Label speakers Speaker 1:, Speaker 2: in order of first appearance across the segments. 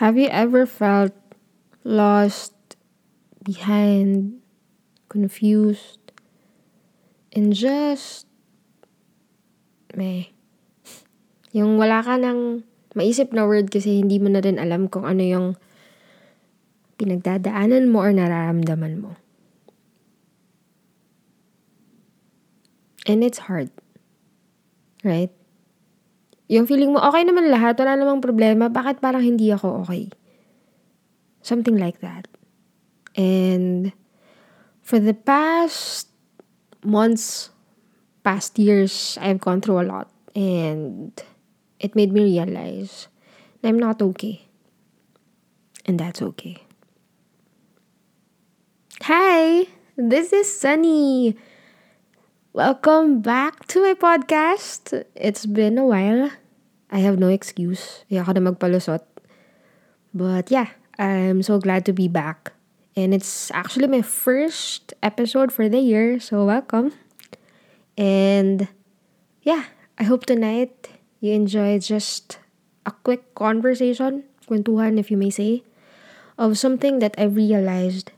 Speaker 1: Have you ever felt lost, behind, confused, and just may yung wala ka ng maisip na word kasi hindi mo na rin alam kung ano yung pinagdadaanan mo or nararamdaman mo. And it's hard. Right? Yung feeling mo, okay naman lahat, wala namang problema, bakit parang hindi ako okay? Something like that. And for the past months, past years, I've gone through a lot. And it made me realize that I'm not okay. And that's okay. Hi, this is Sunny. Welcome back to my podcast. It's been a while. I have no excuse. Ayoko na magpalusot. But yeah, I'm so glad to be back. And it's actually my first episode for the year, so welcome. And yeah, I hope tonight you enjoy just a quick conversation, kwentuhan if you may say, of something that I realized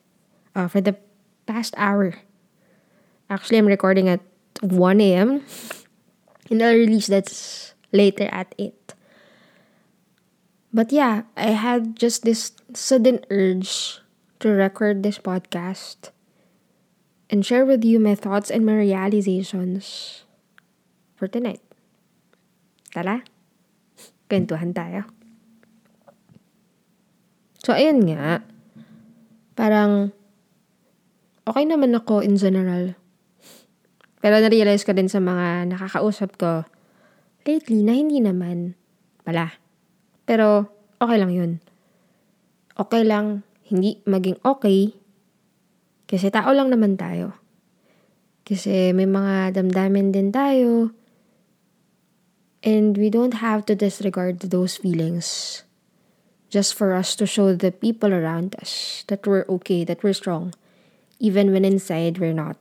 Speaker 1: uh, for the past hour. Actually, I'm recording at 1 a.m. And I'll release that's later at 8. But yeah, I had just this sudden urge to record this podcast and share with you my thoughts and my realizations for tonight. Tara, kwentuhan tayo. So, ayun nga. Parang, okay naman ako in general. Pero na-realize ko din sa mga nakakausap ko lately na hindi naman pala. Pero okay lang yun. Okay lang hindi maging okay kasi tao lang naman tayo. Kasi may mga damdamin din tayo and we don't have to disregard those feelings just for us to show the people around us that we're okay, that we're strong, even when inside we're not.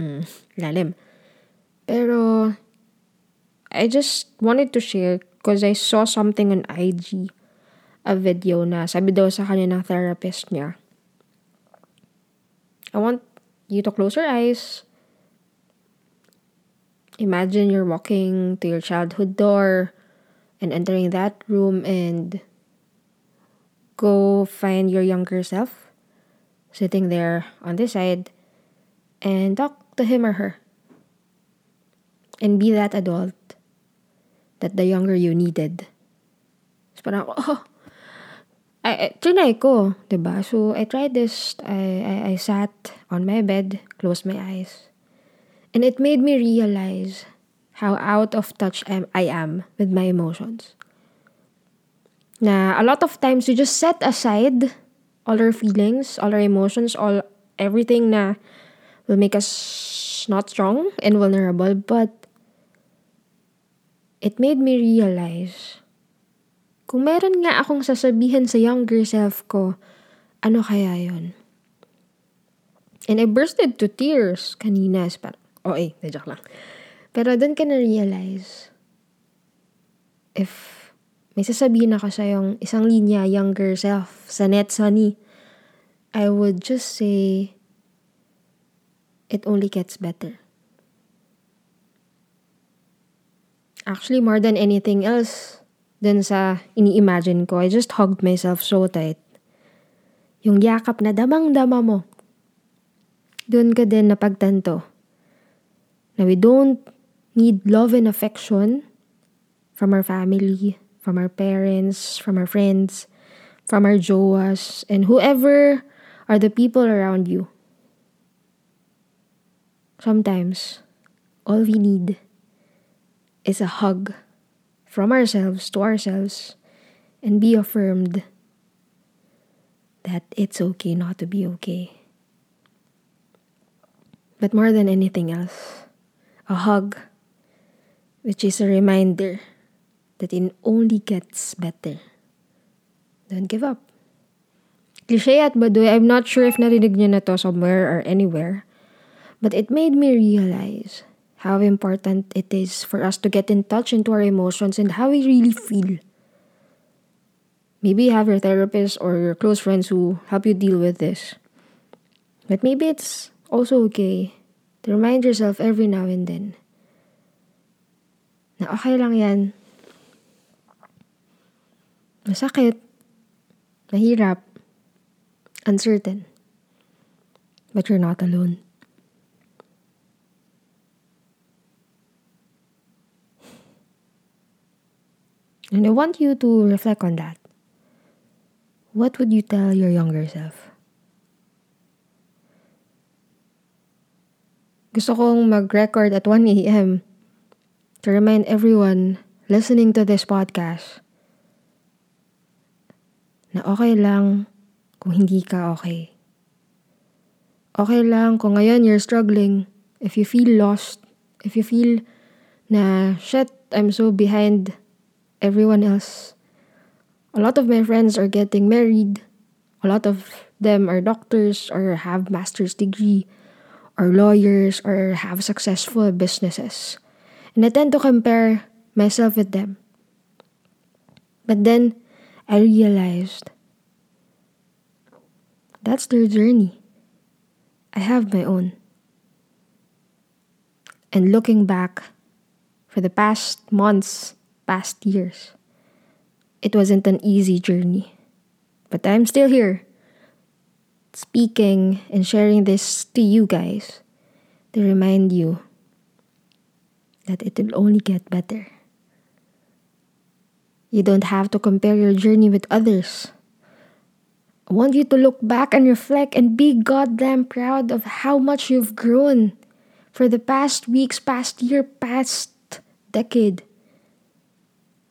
Speaker 1: Mm, lalim. Pero I just wanted to share because I saw something on IG, a video na sabi daw sa kanya ng therapist niya. I want you to close your eyes. Imagine you're walking to your childhood door and entering that room and go find your younger self sitting there on this side and talk to him or her and be that adult that the younger you needed. So parang, oh, I, I trinay ko, ba? So, I tried this. I, I, I sat on my bed, closed my eyes. And it made me realize how out of touch I am with my emotions. Na a lot of times we just set aside all our feelings, all our emotions, all everything na will make us not strong and vulnerable, but it made me realize, kung meron nga akong sasabihin sa younger self ko, ano kaya yon? And I bursted to tears kanina. Parang, oh eh, joke lang. Pero doon ka na-realize, if may sasabihin ako sa yung isang linya younger self sa net sunny, I would just say, it only gets better. Actually, more than anything else, dun sa ini-imagine ko, I just hugged myself so tight. Yung yakap na damang-dama mo. Doon ka din napagtanto na we don't need love and affection from our family, from our parents, from our friends, from our joas, and whoever are the people around you. Sometimes, all we need is a hug from ourselves to ourselves and be affirmed that it's okay not to be okay. But more than anything else, a hug, which is a reminder that it only gets better. Don't give up. Cliche at baduy, I'm not sure if narinig niyo na to somewhere or anywhere, but it made me realize how important it is for us to get in touch into our emotions and how we really feel. Maybe you have your therapist or your close friends who help you deal with this. But maybe it's also okay to remind yourself every now and then na okay lang yan. Masakit. Mahirap. Uncertain. But you're not alone. And I want you to reflect on that. What would you tell your younger self? Gusto kong mag-record at 1 a.m. to remind everyone listening to this podcast na okay lang kung hindi ka okay. Okay lang kung ngayon you're struggling, if you feel lost, if you feel na, shit, I'm so behind everyone else. A lot of my friends are getting married. A lot of them are doctors or have master's degree or lawyers or have successful businesses. And I tend to compare myself with them. But then I realized that's their journey. I have my own. And looking back for the past months, past years. It wasn't an easy journey. But I'm still here, speaking and sharing this to you guys to remind you that it will only get better. You don't have to compare your journey with others. I want you to look back and reflect and be goddamn proud of how much you've grown for the past weeks, past year, past decade.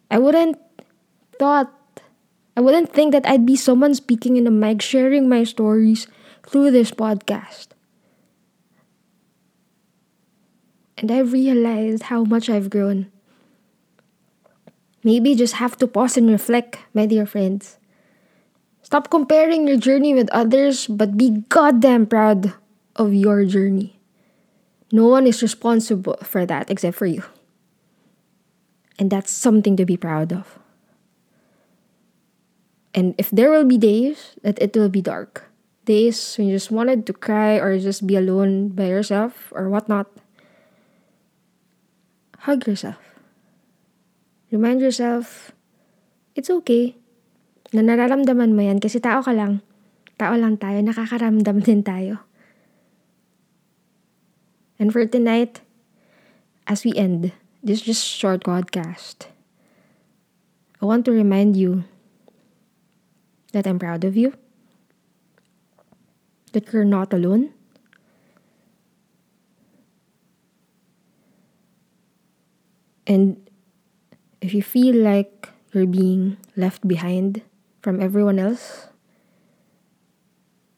Speaker 1: I wouldn't thought I wouldn't think that I'd be someone speaking in a mic sharing my stories through this podcast. And I've realized how much I've grown. Maybe just have to pause and reflect, my dear friends. Stop comparing your journey with others, but be goddamn proud of your journey. No one is responsible for that except for you. And that's something to be proud of. And if there will be days that it will be dark, days when you just wanted to cry or just be alone by yourself or whatnot, hug yourself. Remind yourself, it's okay na nararamdaman mo yan kasi tao ka lang. Tao lang tayo, nakakaramdam din tayo. And for tonight, as we end, this is just short podcast. I want to remind you that I'm proud of you, that you're not alone. And if you feel like you're being left behind from everyone else,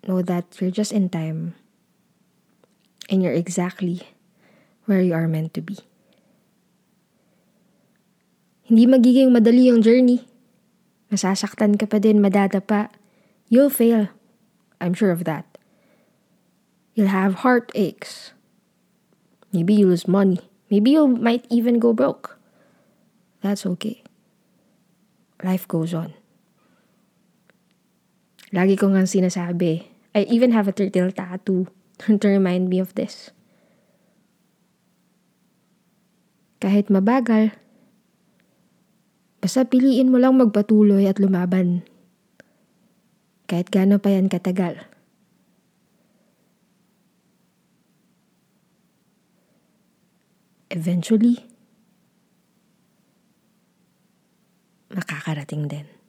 Speaker 1: know that you're just in time and you're exactly where you are meant to be. Hindi magiging madali yung journey. Masasaktan ka pa din, madadapa. You'll fail. I'm sure of that. You'll have heartaches. Maybe you lose money. Maybe you might even go broke. That's okay. Life goes on. Lagi ko nga sinasabi, I even have a turtle tattoo to remind me of this. Kahit mabagal, Basta piliin mo lang magpatuloy at lumaban. Kahit gaano pa yan katagal. Eventually, makakarating din.